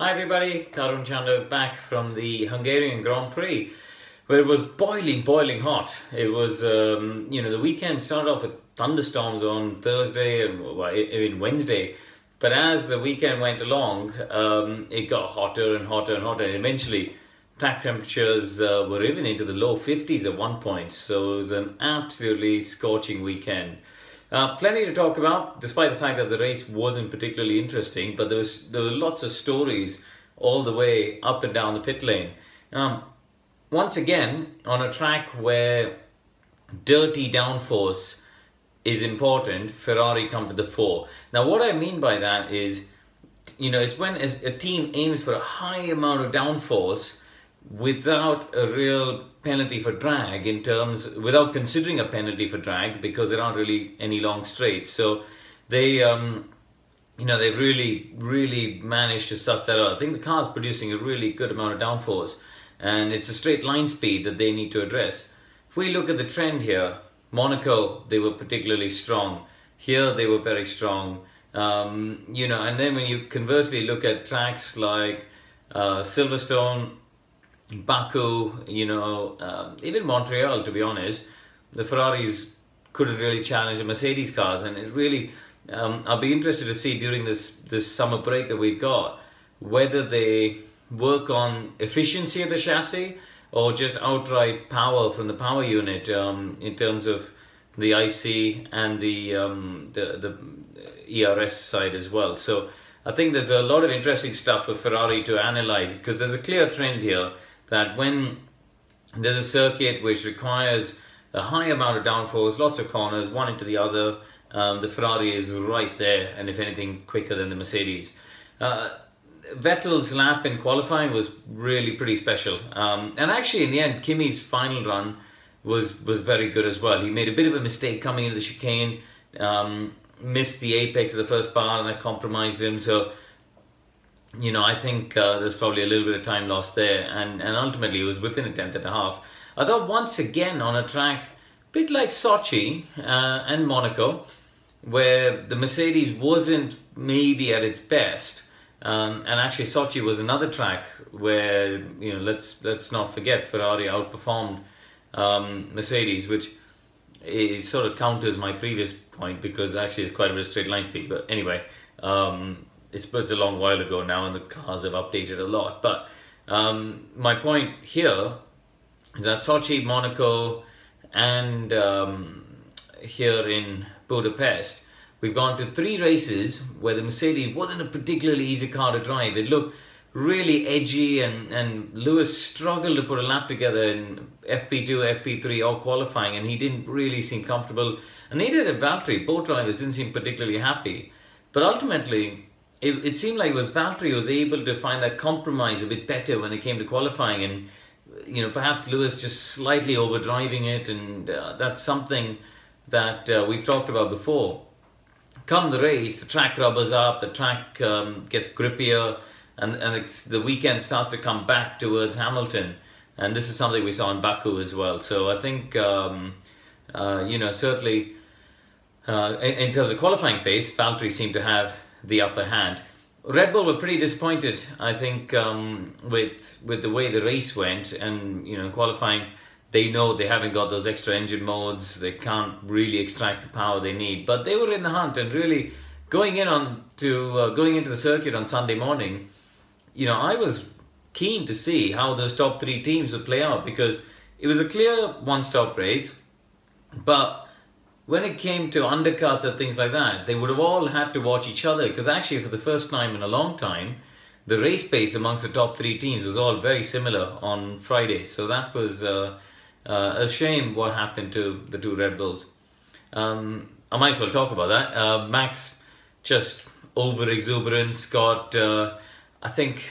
Hi everybody, Karun Chandhok back from the Hungarian Grand Prix where it was boiling, boiling hot. It was, um, you know, the weekend started off with thunderstorms on Thursday and well, even Wednesday. But as the weekend went along, um, it got hotter and hotter and hotter. And eventually, track temperatures uh, were even into the low 50s at one point. So it was an absolutely scorching weekend. Uh, plenty to talk about, despite the fact that the race wasn't particularly interesting, but there was there were lots of stories all the way up and down the pit lane. Um, once again, on a track where dirty downforce is important, Ferrari come to the fore. Now, what I mean by that is, you know, it's when a team aims for a high amount of downforce without a real penalty for drag in terms without considering a penalty for drag because there aren't really any long straights. So they um, you know they've really really managed to suss that out. I think the car's producing a really good amount of downforce and it's a straight line speed that they need to address. If we look at the trend here monaco they were particularly strong. Here they were very strong. Um, you know and then when you conversely look at tracks like uh, silverstone Baku, you know, um, even Montreal, to be honest, the Ferraris couldn't really challenge the Mercedes cars, and it really, um, I'll be interested to see during this this summer break that we've got whether they work on efficiency of the chassis or just outright power from the power unit um, in terms of the IC and the um, the the ERS side as well. So I think there's a lot of interesting stuff for Ferrari to analyze because there's a clear trend here that when there's a circuit which requires a high amount of downforce, lots of corners, one into the other, um, the Ferrari is right there, and if anything, quicker than the Mercedes. Uh, Vettel's lap in qualifying was really pretty special, um, and actually, in the end, Kimi's final run was was very good as well. He made a bit of a mistake coming into the chicane, um, missed the apex of the first bar, and that compromised him. So you know, I think uh, there's probably a little bit of time lost there, and, and ultimately it was within a tenth and a half. I thought once again on a track, bit like Sochi uh, and Monaco, where the Mercedes wasn't maybe at its best, um, and actually Sochi was another track where you know let's let's not forget Ferrari outperformed um, Mercedes, which it sort of counters my previous point because actually it's quite a bit of straight line speed. But anyway. Um, it's, it's a long while ago now, and the cars have updated a lot. But um, my point here is that Sochi, Monaco, and um, here in Budapest, we've gone to three races where the Mercedes wasn't a particularly easy car to drive. It looked really edgy, and, and Lewis struggled to put a lap together in FP2, FP3, or qualifying, and he didn't really seem comfortable. And neither did Valtteri. Both drivers didn't seem particularly happy. But ultimately, it, it seemed like it was Valtteri was able to find that compromise a bit better when it came to qualifying, and you know perhaps Lewis just slightly overdriving it, and uh, that's something that uh, we've talked about before. Come the race, the track rubbers up, the track um, gets grippier, and and the weekend starts to come back towards Hamilton, and this is something we saw in Baku as well. So I think um, uh, you know certainly. Uh, in, in, terms of qualifying pace, Valtteri seemed to have the upper hand. Red Bull were pretty disappointed, I think, um, with with the way the race went, and you know, qualifying. They know they haven't got those extra engine modes. They can't really extract the power they need. But they were in the hunt and really going in on to uh, going into the circuit on Sunday morning. You know, I was keen to see how those top three teams would play out because it was a clear one-stop race, but when it came to undercuts or things like that, they would have all had to watch each other because actually, for the first time in a long time, the race pace amongst the top three teams was all very similar on Friday. So that was uh, uh, a shame what happened to the two Red Bulls. Um, I might as well talk about that. Uh, Max just over exuberance got, uh, I think,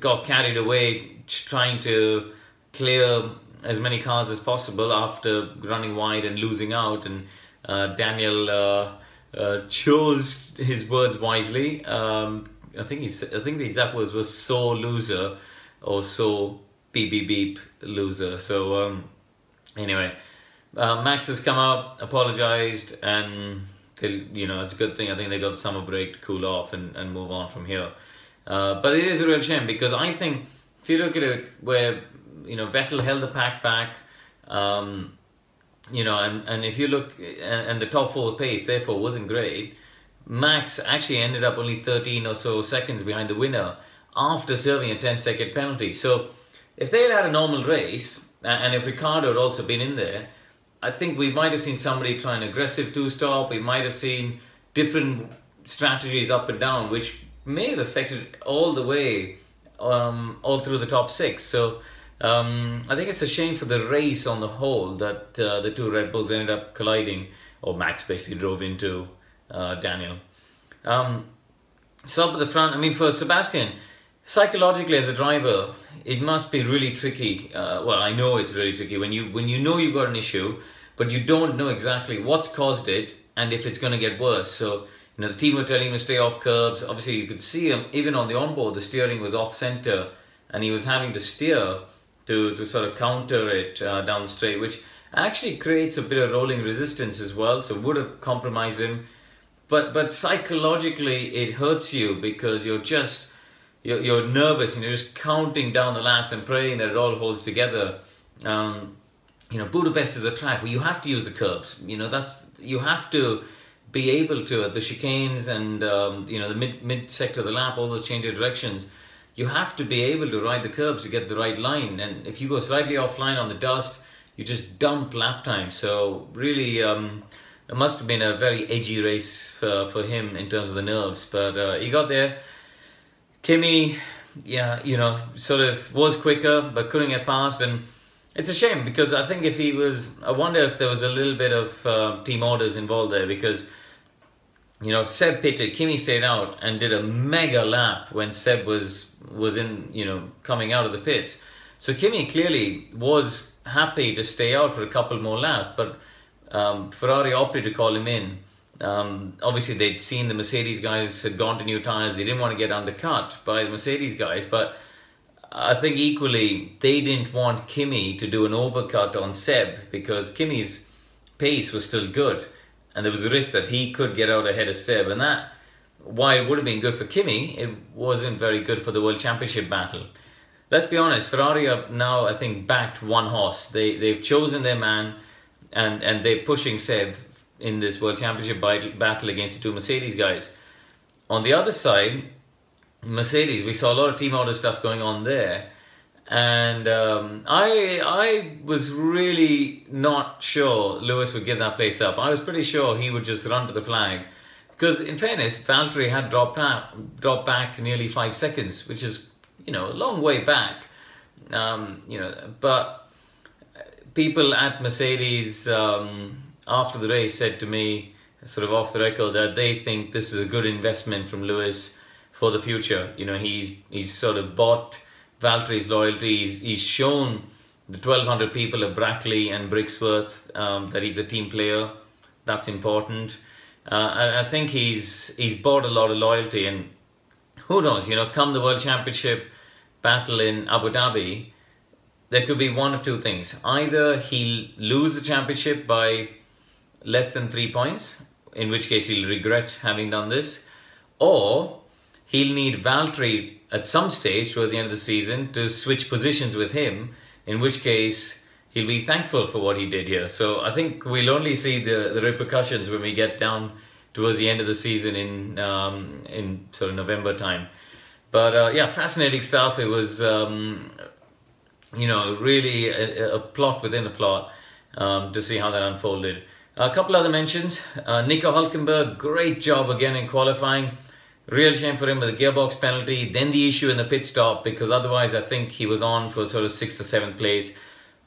got carried away trying to clear as many cars as possible after running wide and losing out. And uh, Daniel uh, uh, chose his words wisely. Um, I think he I think the exact words was "so loser" or "so beep beep beep loser." So um, anyway, uh, Max has come out, apologized, and they, you know it's a good thing. I think they got the summer break to cool off and, and move on from here. Uh, but it is a real shame because I think if you look at it where you know Vettel held the pack back, um, you know, and, and if you look and, and the top four pace therefore wasn't great. Max actually ended up only 13 or so seconds behind the winner after serving a 10 second penalty. So if they had had a normal race and if Ricciardo had also been in there, I think we might have seen somebody try an aggressive two stop. We might have seen different strategies up and down, which may have affected all the way um, all through the top six. So um, I think it's a shame for the race on the whole that uh, the two Red Bulls ended up colliding, or Max basically drove into uh, Daniel. Um, so up at the front, I mean, for Sebastian, psychologically as a driver, it must be really tricky. Uh, well, I know it's really tricky when you when you know you've got an issue, but you don't know exactly what's caused it and if it's going to get worse. So you know the team were telling him to stay off curbs. Obviously, you could see him even on the onboard. The steering was off center, and he was having to steer to to sort of counter it uh, down the straight, which actually creates a bit of rolling resistance as well. So would have compromised him. But but psychologically, it hurts you because you're just you're, you're nervous and you're just counting down the laps and praying that it all holds together. Um, you know, Budapest is a track where you have to use the curbs. You know, that's you have to be able to at the chicanes and um, you know the mid mid sector of the lap, all those change of directions. You have to be able to ride the curbs to get the right line, and if you go slightly offline on the dust, you just dump lap time. So really, um, it must have been a very edgy race for, for him in terms of the nerves, but uh, he got there. Kimi, yeah, you know, sort of was quicker but couldn't get past, and it's a shame because I think if he was, I wonder if there was a little bit of uh, team orders involved there because, you know, Seb pitted, Kimi stayed out and did a mega lap when Seb was was in, you know, coming out of the pits. So Kimi clearly was happy to stay out for a couple more laps, but um, Ferrari opted to call him in um, obviously, they'd seen the Mercedes guys had gone to new tires. They didn't want to get undercut by the Mercedes guys, but I think equally they didn't want Kimi to do an overcut on Seb because Kimi's pace was still good, and there was a risk that he could get out ahead of Seb, and that while it would have been good for Kimi, it wasn't very good for the World Championship battle. Let's be honest, Ferrari have now I think backed one horse. They they've chosen their man, and and they're pushing Seb in this World Championship battle against the two Mercedes guys. On the other side, Mercedes, we saw a lot of team order stuff going on there, and um, I I was really not sure Lewis would give that place up. I was pretty sure he would just run to the flag, because in fairness, Valtteri had dropped out, dropped back nearly five seconds, which is you know a long way back. Um, you know, but people at Mercedes. Um, after the race said to me, sort of off the record, that they think this is a good investment from Lewis for the future. You know, he's he's sort of bought Valtteri's loyalty. He's shown the 1,200 people of Brackley and Brixworth um, that he's a team player. That's important. Uh, and I think he's he's bought a lot of loyalty. And who knows? You know, come the World Championship battle in Abu Dhabi, there could be one of two things. Either he'll lose the championship by less than three points, in which case he'll regret having done this, or he'll need Valtteri at some stage towards the end of the season to switch positions with him, in which case he'll be thankful for what he did here. So I think we'll only see the, the repercussions when we get down towards the end of the season in um, in sort of November time. But uh, yeah, fascinating stuff. It was um, you know really a, a, plot within a plot um, to see how that unfolded. A couple other mentions. Uh, Nico Hulkenberg, great job again in qualifying. Real shame for him with the gearbox penalty. Then the issue in the pit stop because otherwise I think he was on for sort of sixth or seventh place.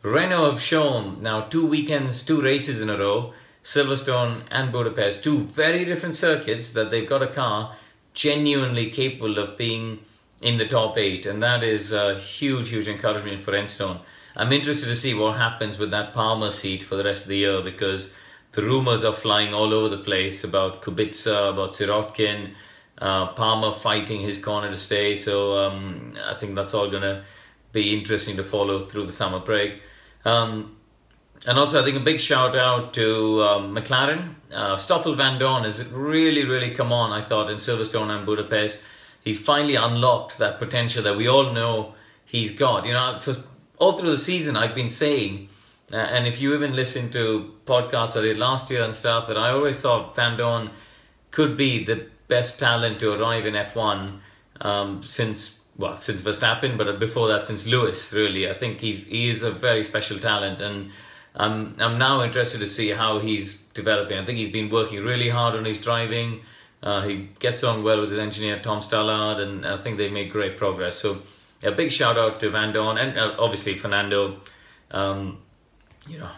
Renault have shown now two weekends, two races in a row, Silverstone and Budapest, two very different circuits that they've got a car genuinely capable of being in the top eight, and that is a huge, huge encouragement for Enstone. I'm interested to see what happens with that Palmer seat for the rest of the year because the rumors are flying all over the place about Kubica, about Sirotkin, uh, Palmer fighting his corner to stay. So um, I think that's all going to be interesting to follow through the summer break. Um, and also, I think a big shout out to um, McLaren. Uh, Stoffel Vandoorne has really, really come on, I thought, in Silverstone and Budapest. he's finally unlocked that potential that we all know he's got. You know, for all through the season, I've been saying, uh, and if you even listen to podcasts I did last year and stuff, that I always thought Vandoorne could be the best talent to arrive in F1 um, since well since Verstappen, but before that since Lewis. Really, I think he's he is a very special talent, and I'm I'm now interested to see how he's developing. I think he's been working really hard on his driving. Uh, he gets along well with his engineer Tom Stallard, and I think they made great progress. So, a big shout out to Vandoorne and uh, obviously Fernando. Um, you know,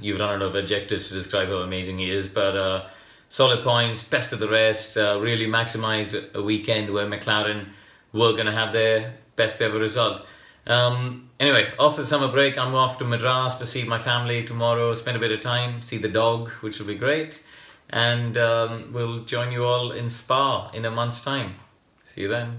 you've run out of adjectives to describe how amazing he is, but uh, solid points, best of the rest. Uh, really maximised a weekend where McLaren were going to have their best ever result. Um, anyway, after the summer break, I'm off to Madras to see my family tomorrow, spend a bit of time, see the dog, which will be great. And um, we'll join you all in Spa in a month's time. See you then.